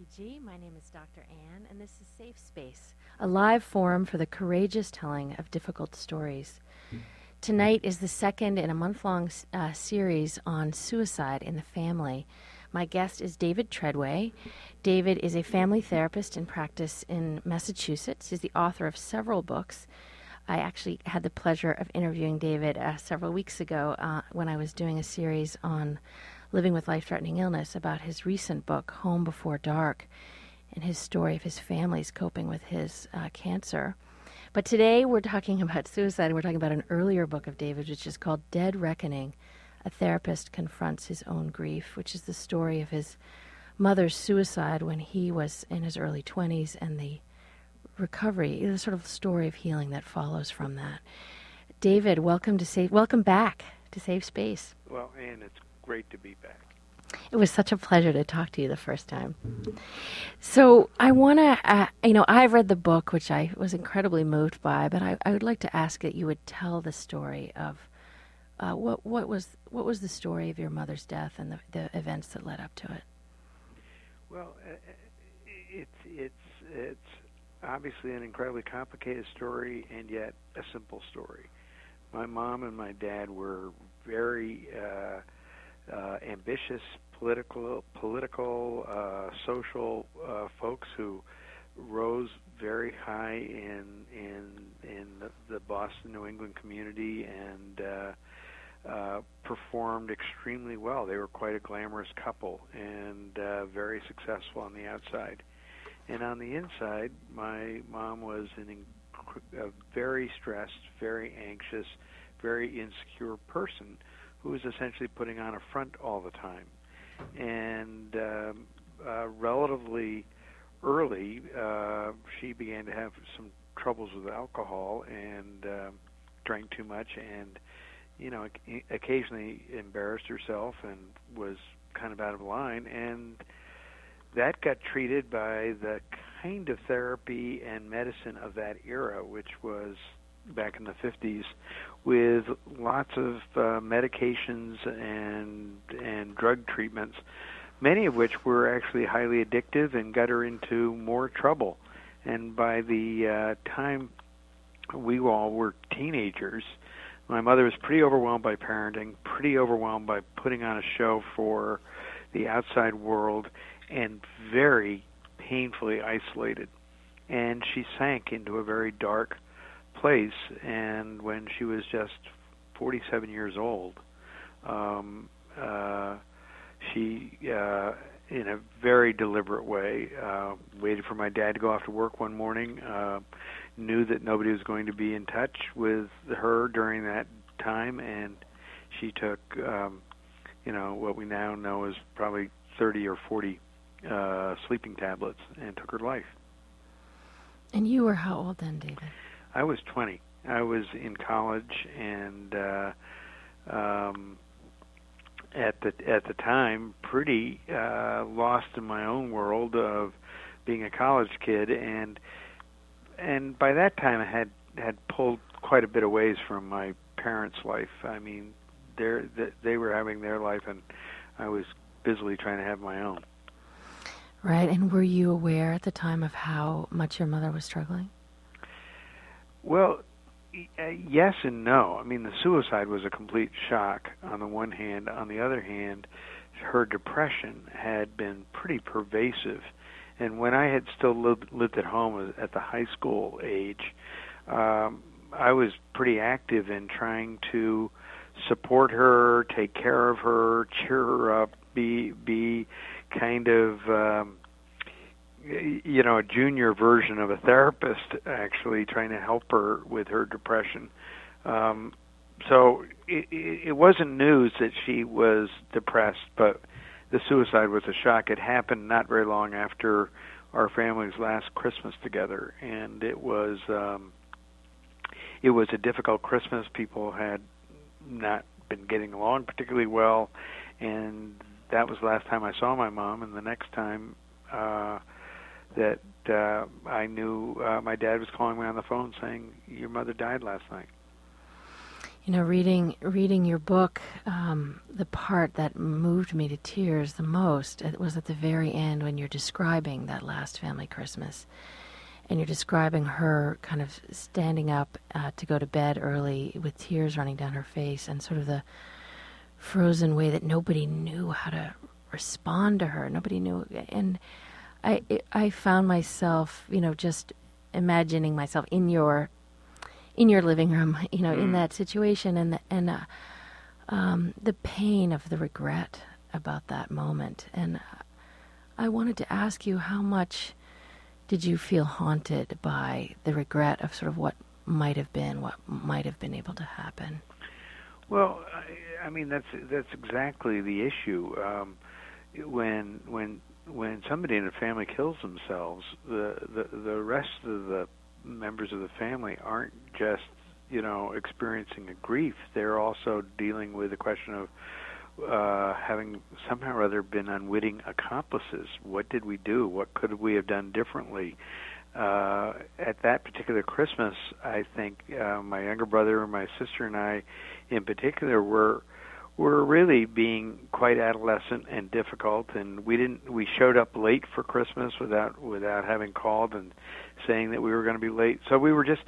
KPG. My name is Dr. Anne, and this is Safe Space, a live forum for the courageous telling of difficult stories. Tonight is the second in a month long uh, series on suicide in the family. My guest is David Treadway. David is a family therapist in practice in Massachusetts. He's the author of several books. I actually had the pleasure of interviewing David uh, several weeks ago uh, when I was doing a series on living with life threatening illness about his recent book, Home Before Dark, and his story of his family's coping with his uh, cancer. But today we're talking about suicide. And we're talking about an earlier book of David, which is called Dead Reckoning A Therapist Confronts His Own Grief, which is the story of his mother's suicide when he was in his early 20s and the recovery, the sort of story of healing that follows from that. David, welcome to save, welcome back to Safe Space. Well, and it's great to be back. It was such a pleasure to talk to you the first time. So I want to, uh, you know, I've read the book, which I was incredibly moved by, but I, I would like to ask that you would tell the story of uh, what what was what was the story of your mother's death and the, the events that led up to it. Well, uh, it's it's it's obviously an incredibly complicated story and yet a simple story. My mom and my dad were very uh, ambitious political, political, uh, social uh, folks who rose very high in in in the, the Boston, New England community and uh, uh, performed extremely well. They were quite a glamorous couple and uh, very successful on the outside. And on the inside, my mom was an inc- a very stressed, very anxious, very insecure person who was essentially putting on a front all the time. And um, uh, relatively early, uh, she began to have some troubles with alcohol and uh, drank too much and, you know, occasionally embarrassed herself and was kind of out of line. And that got treated by the kind of therapy and medicine of that era, which was back in the 50s with lots of uh, medications and and drug treatments, many of which were actually highly addictive and got her into more trouble. And by the uh, time we all were teenagers, my mother was pretty overwhelmed by parenting, pretty overwhelmed by putting on a show for the outside world, and very painfully isolated. And she sank into a very dark place. And when she was just 47 years old, um, uh, she, uh, in a very deliberate way, uh, waited for my dad to go off to work one morning. Uh, knew that nobody was going to be in touch with her during that time, and she took, um, you know, what we now know is probably 30 or 40 uh, sleeping tablets, and took her life. And you were how old then, David? I was 20. I was in college, and uh, um, at the at the time, pretty uh, lost in my own world of being a college kid, and and by that time, I had had pulled quite a bit of ways from my parents' life. I mean, they they were having their life, and I was busily trying to have my own. Right. And were you aware at the time of how much your mother was struggling? Well, uh, yes and no. I mean, the suicide was a complete shock on the one hand. On the other hand, her depression had been pretty pervasive. And when I had still lived, lived at home at the high school age, um, I was pretty active in trying to support her, take care of her, cheer her up, be be kind of um, you know a junior version of a therapist actually trying to help her with her depression. Um so it, it wasn't news that she was depressed but the suicide was a shock. It happened not very long after our family's last christmas together and it was um it was a difficult christmas. People had not been getting along particularly well and that was the last time I saw my mom and the next time uh that uh, I knew uh, my dad was calling me on the phone saying, "Your mother died last night." You know, reading reading your book, um, the part that moved me to tears the most it was at the very end when you're describing that last family Christmas, and you're describing her kind of standing up uh, to go to bed early with tears running down her face, and sort of the frozen way that nobody knew how to respond to her. Nobody knew, and I I found myself, you know, just imagining myself in your in your living room, you know, mm. in that situation, and the, and uh, um, the pain of the regret about that moment. And I wanted to ask you, how much did you feel haunted by the regret of sort of what might have been, what might have been able to happen? Well, I, I mean that's that's exactly the issue. Um, when when when somebody in a family kills themselves, the the the rest of the members of the family aren't just you know experiencing a grief; they're also dealing with the question of uh, having somehow or other been unwitting accomplices. What did we do? What could we have done differently? Uh, at that particular Christmas, I think uh, my younger brother, and my sister, and I, in particular, were were really being quite adolescent and difficult and we didn't we showed up late for christmas without without having called and saying that we were going to be late. So we were just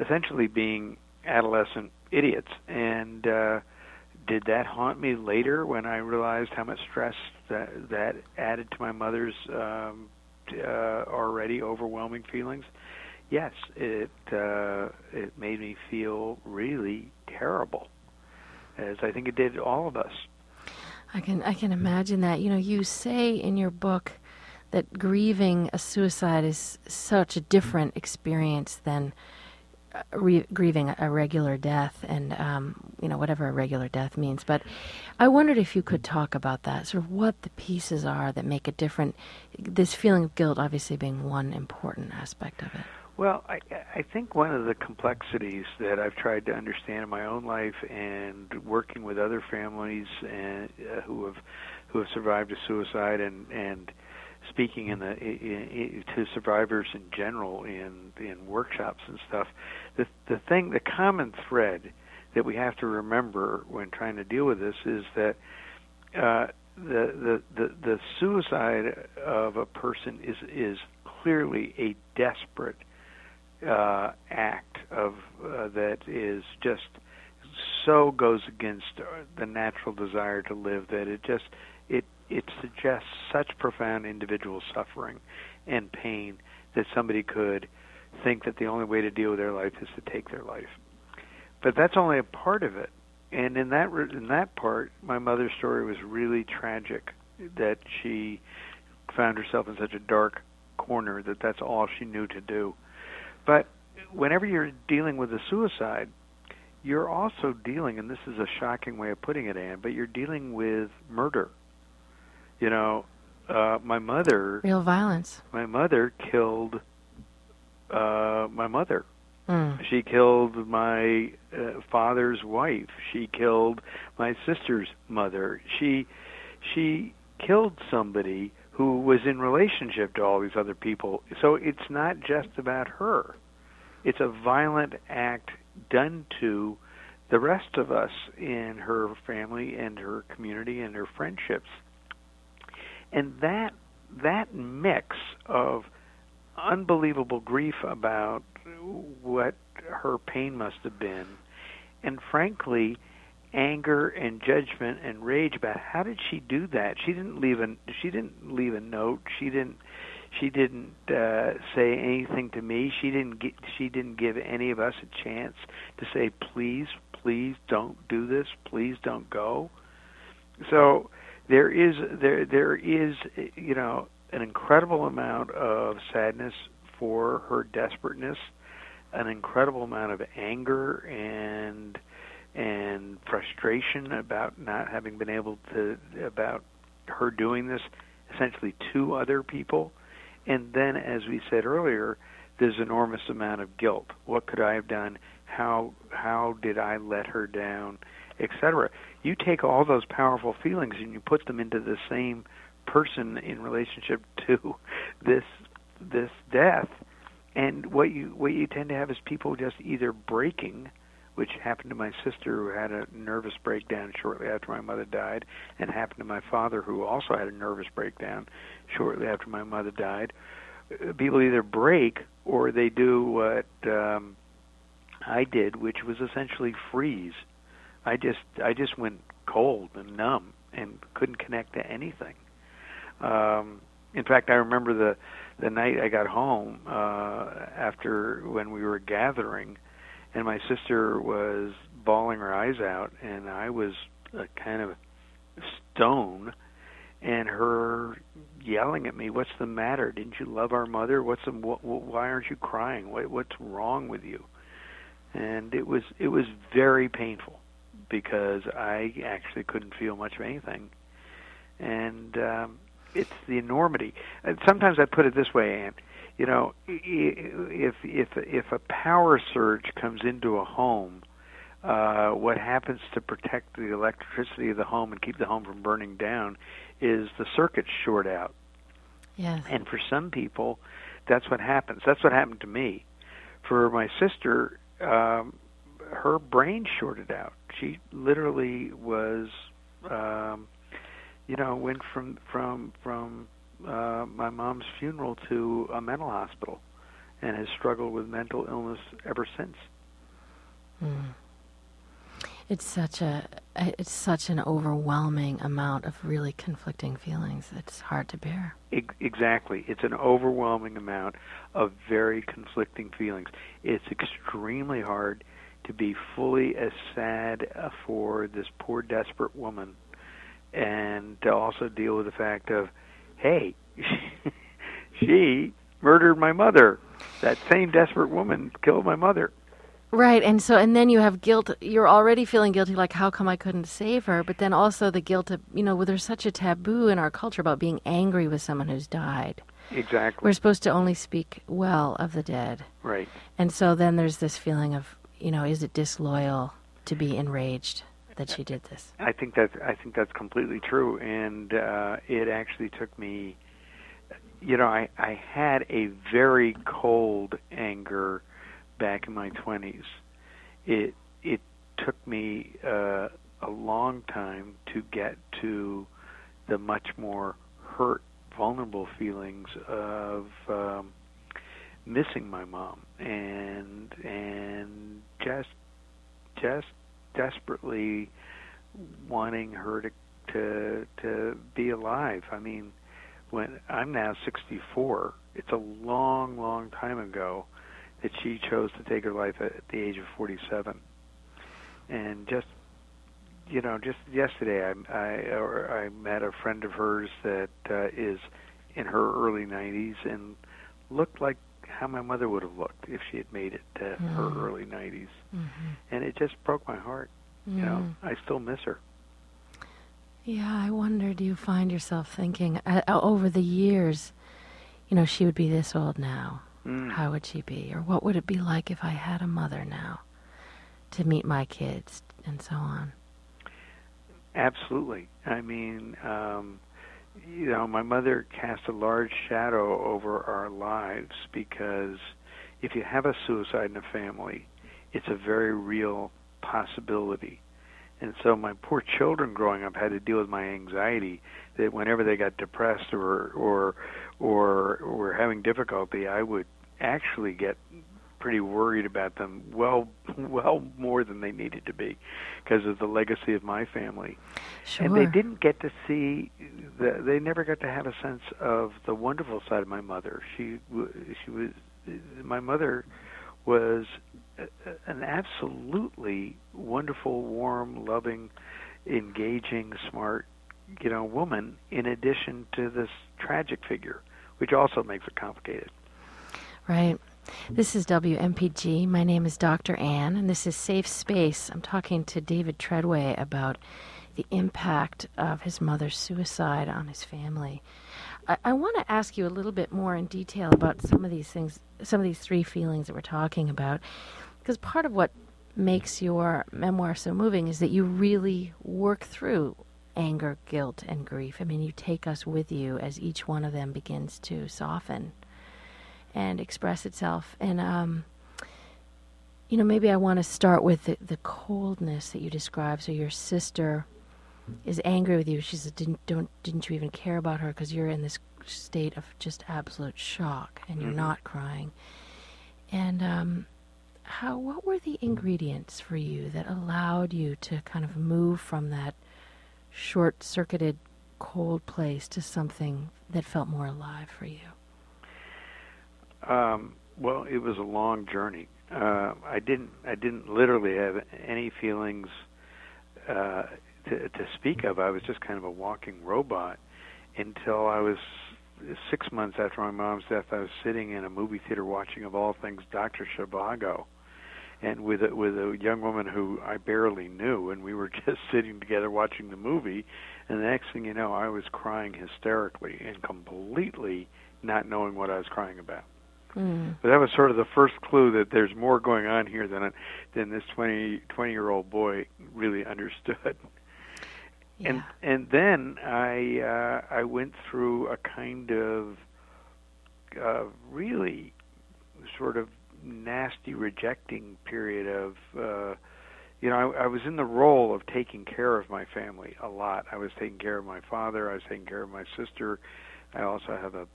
essentially being adolescent idiots. And uh did that haunt me later when i realized how much stress that that added to my mother's um uh already overwhelming feelings? Yes it uh it made me feel really terrible as I think it did all of us. I can I can imagine that. You know, you say in your book that grieving a suicide is such a different experience than uh, re- grieving a regular death, and um, you know whatever a regular death means. But I wondered if you could talk about that, sort of what the pieces are that make it different. This feeling of guilt, obviously, being one important aspect of it. Well, I, I think one of the complexities that I've tried to understand in my own life and working with other families and uh, who have who have survived a suicide and and speaking in the in, in, to survivors in general in in workshops and stuff, the the thing the common thread that we have to remember when trying to deal with this is that uh, the, the the the suicide of a person is is clearly a desperate uh, act of uh, that is just so goes against the natural desire to live that it just it it suggests such profound individual suffering and pain that somebody could think that the only way to deal with their life is to take their life. But that's only a part of it. And in that in that part, my mother's story was really tragic. That she found herself in such a dark corner that that's all she knew to do. But whenever you're dealing with a suicide, you're also dealing, and this is a shocking way of putting it, Anne, but you're dealing with murder. You know, uh, my mother. Real violence. My mother killed uh, my mother. Mm. She killed my uh, father's wife. She killed my sister's mother. She she killed somebody who was in relationship to all these other people. So it's not just about her. It's a violent act done to the rest of us in her family and her community and her friendships. And that that mix of unbelievable grief about what her pain must have been and frankly anger and judgment and rage about how did she do that? She didn't leave a she didn't leave a note. She didn't she didn't uh, say anything to me. She didn't get she didn't give any of us a chance to say please please don't do this. Please don't go. So there is there there is you know an incredible amount of sadness for her desperateness an incredible amount of anger and and frustration about not having been able to about her doing this essentially to other people. And then as we said earlier there's enormous amount of guilt. What could i have done? How how did i let her down? Etc you take all those powerful feelings and you put them into the same person in relationship to this this death. And what you what you tend to have is people just either breaking which happened to my sister who had a nervous breakdown shortly after my mother died, and happened to my father who also had a nervous breakdown shortly after my mother died. Uh, people either break or they do what um, I did, which was essentially freeze. I just I just went cold and numb and couldn't connect to anything. Um, in fact, I remember the the night I got home uh, after when we were gathering, and my sister was bawling her eyes out, and I was a kind of stone, and her yelling at me, "What's the matter? Didn't you love our mother? What's the, wh- why aren't you crying? What, what's wrong with you?" And it was it was very painful because I actually couldn't feel much of anything, and um, it's the enormity. And sometimes I put it this way, Anne. You know, if if if a power surge comes into a home, uh, what happens to protect the electricity of the home and keep the home from burning down is the circuits short out. Yes. And for some people, that's what happens. That's what happened to me. For my sister, um, her brain shorted out. She literally was um, you know, went from from from uh, my mom's funeral to a mental hospital, and has struggled with mental illness ever since. Mm. It's such a it's such an overwhelming amount of really conflicting feelings. It's hard to bear. Exactly, it's an overwhelming amount of very conflicting feelings. It's extremely hard to be fully as sad for this poor desperate woman and to also deal with the fact of, hey, she murdered my mother. That same desperate woman killed my mother. Right, and so and then you have guilt. You're already feeling guilty, like how come I couldn't save her? But then also the guilt of you know, there's such a taboo in our culture about being angry with someone who's died. Exactly. We're supposed to only speak well of the dead. Right. And so then there's this feeling of you know, is it disloyal to be enraged? That she did this. I think that's I think that's completely true, and uh, it actually took me. You know, I I had a very cold anger back in my twenties. It it took me uh, a long time to get to the much more hurt, vulnerable feelings of um, missing my mom and and just just desperately wanting her to to to be alive. I mean, when I'm now 64, it's a long, long time ago that she chose to take her life at the age of 47. And just you know, just yesterday I I or I met a friend of hers that uh, is in her early 90s and looked like how my mother would have looked if she had made it to mm. her mm-hmm. early 90s. Mm-hmm. And it just broke my heart. Mm. You know, mm. I still miss her. Yeah, I wonder do you find yourself thinking uh, uh, over the years, you know, she would be this old now. Mm. How would she be? Or what would it be like if I had a mother now to meet my kids and so on? Absolutely. I mean, um, you know, my mother cast a large shadow over our lives because if you have a suicide in a family, it's a very real possibility. And so my poor children growing up had to deal with my anxiety that whenever they got depressed or or or were having difficulty, I would actually get pretty worried about them well well more than they needed to be because of the legacy of my family. Sure. and they didn't get to see the, they never got to have a sense of the wonderful side of my mother. She she was my mother was an absolutely wonderful warm loving engaging smart you know woman in addition to this tragic figure which also makes it complicated. Right this is WMPG. My name is Dr. Anne, and this is Safe Space. I'm talking to David Treadway about the impact of his mother's suicide on his family. I, I want to ask you a little bit more in detail about some of these things, some of these three feelings that we're talking about, because part of what makes your memoir so moving is that you really work through anger, guilt, and grief. I mean, you take us with you as each one of them begins to soften and express itself. And um, you know, maybe I want to start with the, the coldness that you describe. So your sister is angry with you. She says, "Didn't don't didn't you even care about her because you're in this state of just absolute shock and you're Mhm. not crying." And um, how what were the ingredients for you that allowed you to kind of move from that short-circuited cold place to something that felt more alive for you? Um, well, it was a long journey. Uh, I didn't I didn't literally have any feelings uh, to, to speak of. I was just kind of a walking robot until I was six months after my mom's death. I was sitting in a movie theater watching, of all things, Doctor Zhivago, and with a, with a young woman who I barely knew, and we were just sitting together watching the movie. And the next thing you know, I was crying hysterically and completely not knowing what I was crying about. Mm. But that was sort of the first clue that there's more going on here than than this 20 20 year old boy really understood. Yeah. And and then I uh, I went through a kind of uh, really sort of nasty rejecting period of uh, you know I, I was in the role of taking care of my family a lot. I was taking care of my father. I was taking care of my sister. I also have a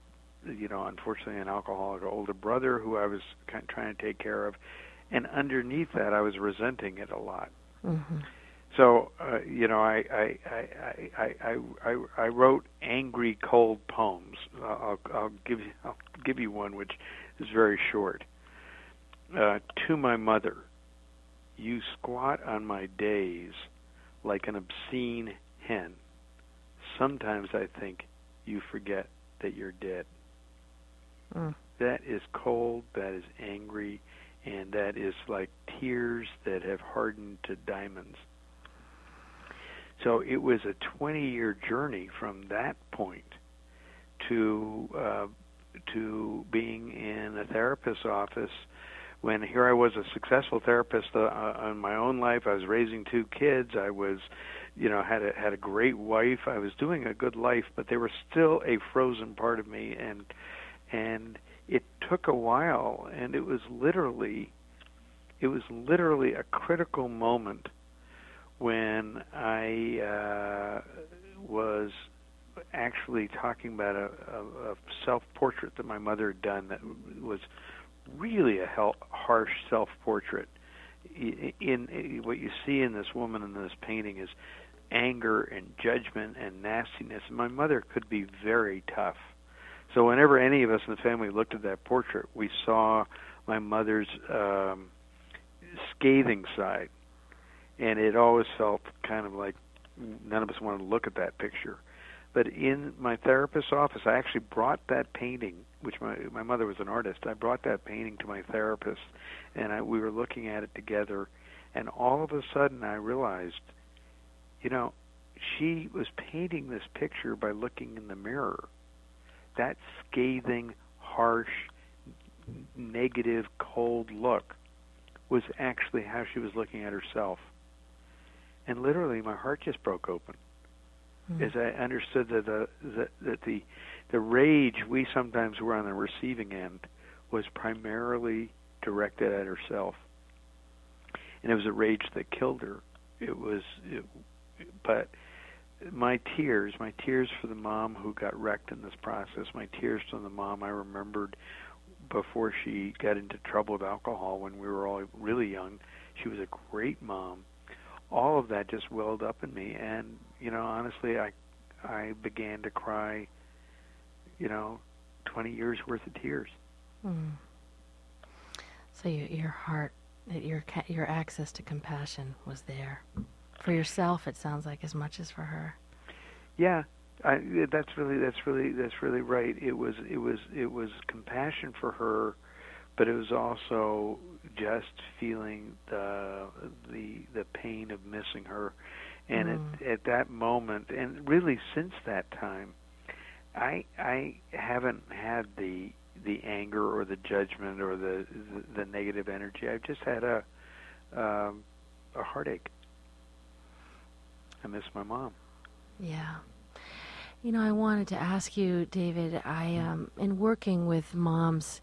you know, unfortunately, an alcoholic older brother who I was kind of trying to take care of, and underneath that, I was resenting it a lot. hmm So, uh, you know, I I, I I I I I wrote angry, cold poems. I'll I'll give you I'll give you one which is very short. Uh, to my mother, you squat on my days like an obscene hen. Sometimes I think you forget that you're dead. Mm. That is cold, that is angry, and that is like tears that have hardened to diamonds. So it was a 20 year journey from that point to uh, to being in a therapist's office when here I was a successful therapist uh, in my own life. I was raising two kids. I was, you know, had a had a great wife. I was doing a good life, but there was still a frozen part of me, and and it took a while, and it was literally, it was literally a critical moment when I uh, was actually talking about a, a, a self-portrait that my mother had done that was really a hel- harsh self-portrait. In, in what you see in this woman in this painting is anger and judgment and nastiness. My mother could be very tough. So whenever any of us in the family looked at that portrait, we saw my mother's um, scathing side, and it always felt kind of like none of us wanted to look at that picture. But in my therapist's office, I actually brought that painting, which my my mother was an artist. I brought that painting to my therapist, and I, we were looking at it together. And all of a sudden, I realized, you know, she was painting this picture by looking in the mirror. That scathing, harsh, negative, cold look was actually how she was looking at herself. And literally, my heart just broke open Mm. as I understood that the, that that the the rage we sometimes were on the receiving end was primarily directed at herself, and it was a rage that killed her. It was, it, but my tears, my tears for the mom who got wrecked in this process, my tears from the mom I remembered before she got into trouble with alcohol when we were all really young. She was a great mom. All of that just welled up in me, and you know, honestly, I I began to cry. You know, twenty years worth of tears. Mm. So you, your heart, your your access to compassion was there for yourself. It sounds like as much as for her. Yeah, I, that's really that's really that's really right. It was it was it was compassion for her, but it was also just feeling the the the pain of missing her, and Mm. at at that moment, and really since that time, I I haven't had the the anger or the judgment or the the, the negative energy. I've just had a um, a heartache. I miss my mom. Yeah. You know, I wanted to ask you, David. I um, in working with moms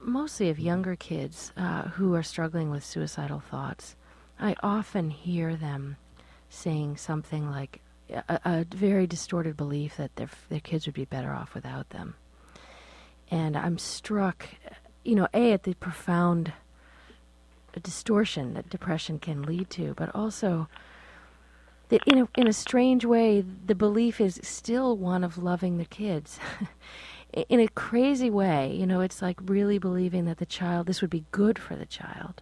mostly of younger kids uh, who are struggling with suicidal thoughts, I often hear them saying something like a, a very distorted belief that their their kids would be better off without them. And I'm struck, you know, a at the profound distortion that depression can lead to, but also that in a, in a strange way, the belief is still one of loving the kids. in a crazy way, you know, it's like really believing that the child, this would be good for the child.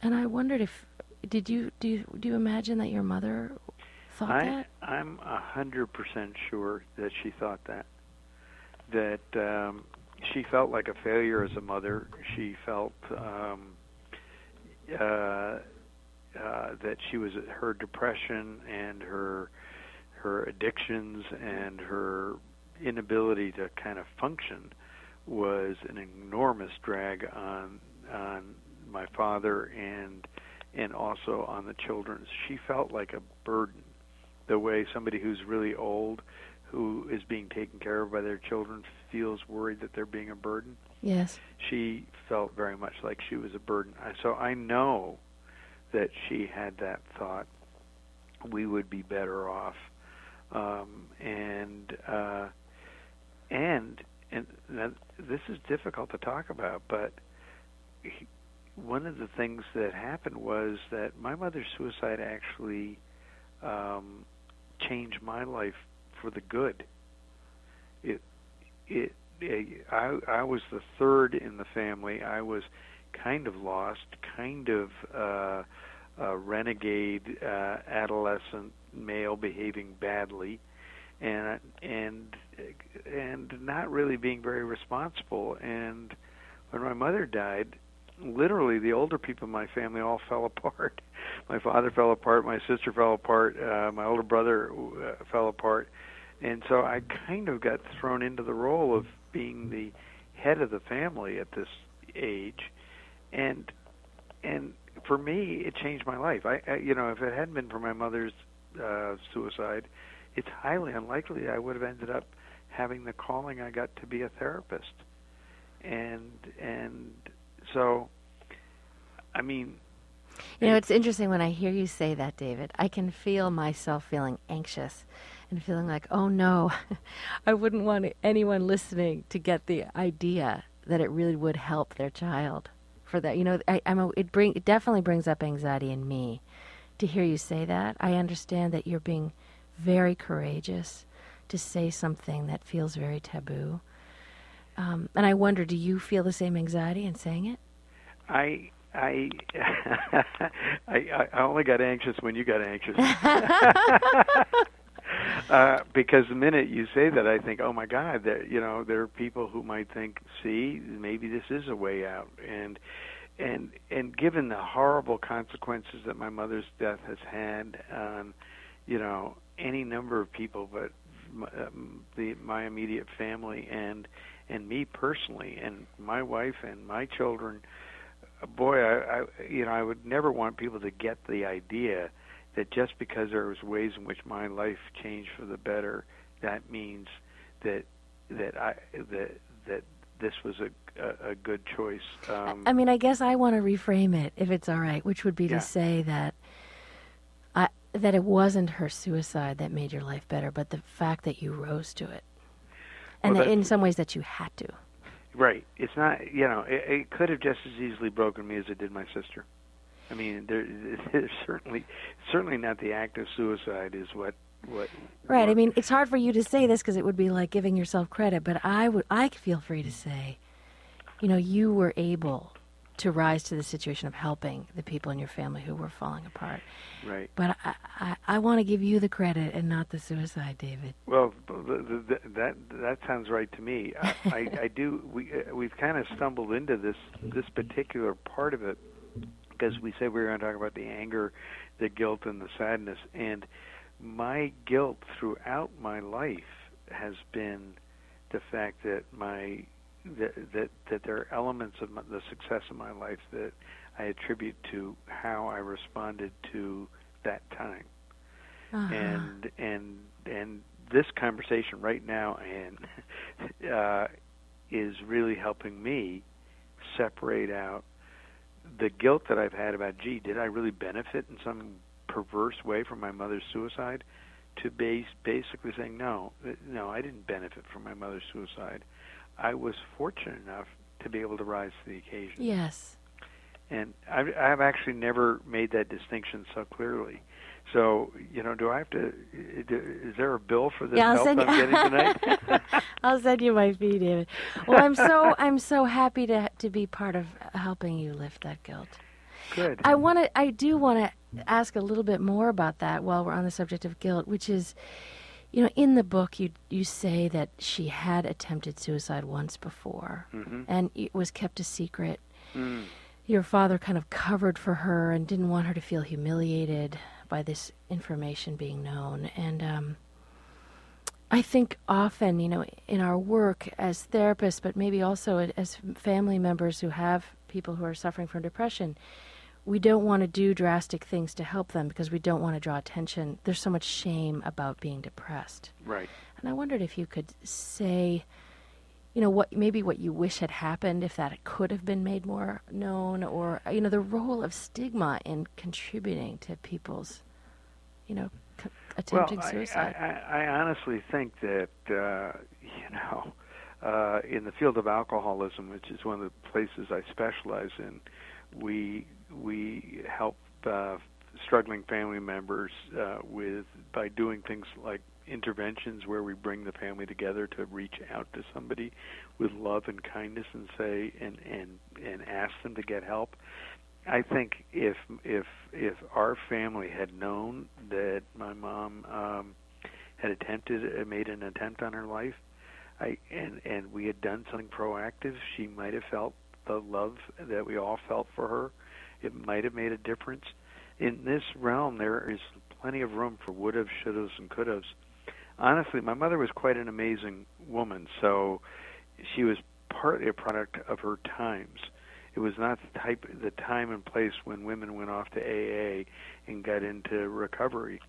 And I wondered if, did you do you, do you imagine that your mother thought I, that? I'm a hundred percent sure that she thought that. That um, she felt like a failure as a mother. She felt um, uh, uh, that she was her depression and her her addictions and her inability to kind of function was an enormous drag on on my father and and also on the children. She felt like a burden, the way somebody who's really old, who is being taken care of by their children, feels worried that they're being a burden. Yes. She felt very much like she was a burden. So I know that she had that thought. We would be better off, um, and uh, and and this is difficult to talk about, but he, one of the things that happened was that my mother's suicide actually um, changed my life for the good. It, it, it, I, I was the third in the family. I was kind of lost, kind of uh, a renegade uh, adolescent male behaving badly, and and and not really being very responsible. And when my mother died, literally the older people in my family all fell apart. My father fell apart, my sister fell apart, uh, my older brother uh, fell apart, and so I kind of got thrown into the role of being the head of the family at this age, and and for me it changed my life. I, I you know if it hadn't been for my mother's uh, suicide, it's highly unlikely I would have ended up having the calling I got to be a therapist. And and so I mean you know, it's interesting when I hear you say that, David. I can feel myself feeling anxious and feeling like, oh no, I wouldn't want anyone listening to get the idea that it really would help their child for that. You know, I, am a, it bring it definitely brings up anxiety in me to hear you say that. I understand that you're being very courageous to say something that feels very taboo. Um, and I wonder, do you feel the same anxiety in saying it? I I I I only got anxious when you got anxious. uh, because the minute you say that, I think, oh my God, there you know there are people who might think, see, maybe this is a way out, and and and given the horrible consequences that my mother's death has had on, you know, any number of people, but my, um, the my immediate family and and me personally and my wife and my children boy I, I you know I would never want people to get the idea that just because there was ways in which my life changed for the better that means that that I that that this was a a, a good choice um, I mean I guess I want to reframe it if it's all right which would be yeah. to say that that it wasn't her suicide that made your life better, but the fact that you rose to it, and well, that in some ways that you had to. Right. It's not. You know, it, it could have just as easily broken me as it did my sister. I mean, there, there's certainly, certainly not the act of suicide is what what. Right. What, I mean, it's hard for you to say this because it would be like giving yourself credit, but I would. I feel free to say, you know, you were able to rise to the situation of helping the people in your family who were falling apart. Right. But I, I, I want to give you the credit and not the suicide, David. Well, the, the, that that sounds right to me. I, I, I do. We uh, we've kind of stumbled into this this particular part of it because we said we were going to talk about the anger, the guilt, and the sadness. And my guilt throughout my life has been the fact that my that that, that there are elements of my, the success of my life that I attribute to how I responded to that time. Uh-huh. And and and this conversation right now and uh, is really helping me separate out the guilt that I've had about, gee, did I really benefit in some perverse way from my mother's suicide? To base basically saying, no, no, I didn't benefit from my mother's suicide. I was fortunate enough to be able to rise to the occasion. Yes. And I've, I've actually never made that distinction so clearly. So, you know, do I have to? Is there a bill for this yeah, help send I'm getting tonight? I'll send you my fee, David. Well, I'm so I'm so happy to to be part of helping you lift that guilt. Good. I want to. I do want to ask a little bit more about that while we're on the subject of guilt, which is, you know, in the book you you say that she had attempted suicide once before, mm-hmm. and it was kept a secret. Mm. Your father kind of covered for her and didn't want her to feel humiliated by this information being known. And um, I think often, you know, in our work as therapists, but maybe also as family members who have people who are suffering from depression, we don't want to do drastic things to help them because we don't want to draw attention. There's so much shame about being depressed. Right. And I wondered if you could say, you know, what maybe what you wish had happened if that could have been made more known, or you know, the role of stigma in contributing to people's, you know, c- attempting well, suicide. I, I, I honestly think that uh, you know, uh, in the field of alcoholism, which is one of the places I specialize in, we we help uh, struggling family members uh, with by doing things like interventions where we bring the family together to reach out to somebody with love and kindness and say and and and ask them to get help. I think if if if our family had known that my mom um had attempted uh, made an attempt on her life i and and we had done something proactive she might have felt the love that we all felt for her. It might have made a difference. In this realm there is plenty of room for would have should have and could have honestly, my mother was quite an amazing woman. So she was partly a product of her times. It was not the type, the time and place when women went off to AA and got into recovery.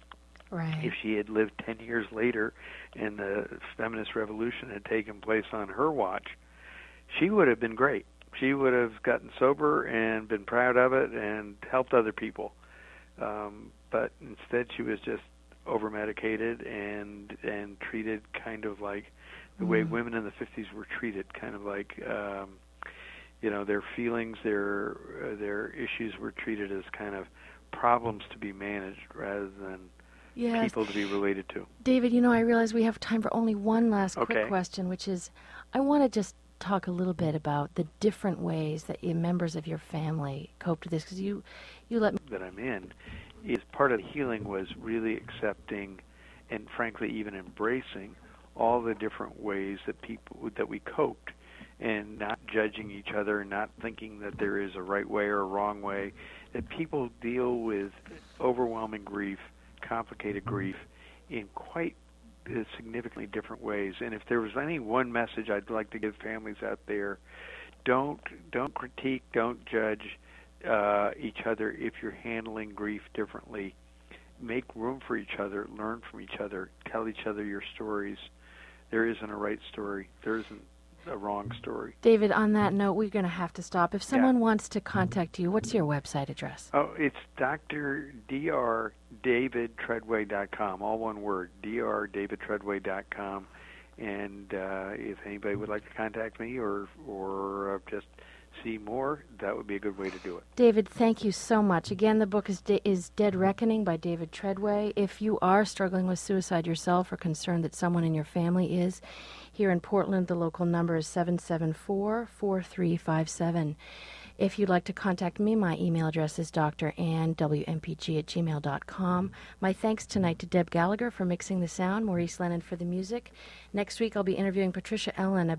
Right. If she had lived ten years later, and the feminist revolution had taken place on her watch, she would have been great. She would have gotten sober and been proud of it and helped other people. Um, but instead, she was just over medicated and and treated kind of like the way mm-hmm. women in the 50s were treated kind of like um you know their feelings their uh, their issues were treated as kind of problems to be managed rather than yes. people to be related to David you know I realize we have time for only one last okay. quick question which is I want to just talk a little bit about the different ways that you, members of your family coped with this because you you let me that I'm in is part of healing was really accepting and frankly even embracing all the different ways that people that we coped and not judging each other and not thinking that there is a right way or a wrong way that people deal with overwhelming grief complicated grief in quite uh, significantly different ways. And if there was any one message I'd like to give families out there don't don't critique don't judge uh, each other if you're handling grief differently. Make room for each other, learn from each other, tell each other your stories. There isn't a right story. There isn't a wrong story. David, on that note, we're going to have to stop. If someone yeah. wants to contact you, what's your website address? Oh, it's Dr. Dr. DavidTreadway.com, all one word, drdavidtreadway.com. And uh, if anybody would like to contact me or or uh, just see more, that would be a good way to do it. David, thank you so much. Again, the book is De- is Dead Reckoning by David Treadway. If you are struggling with suicide yourself or concerned that someone in your family is, here in Portland, the local number is 774 4357. If you'd like to contact me, my email address is drannwmpg at gmail.com. My thanks tonight to Deb Gallagher for mixing the sound, Maurice Lennon for the music. Next week, I'll be interviewing Patricia Ellen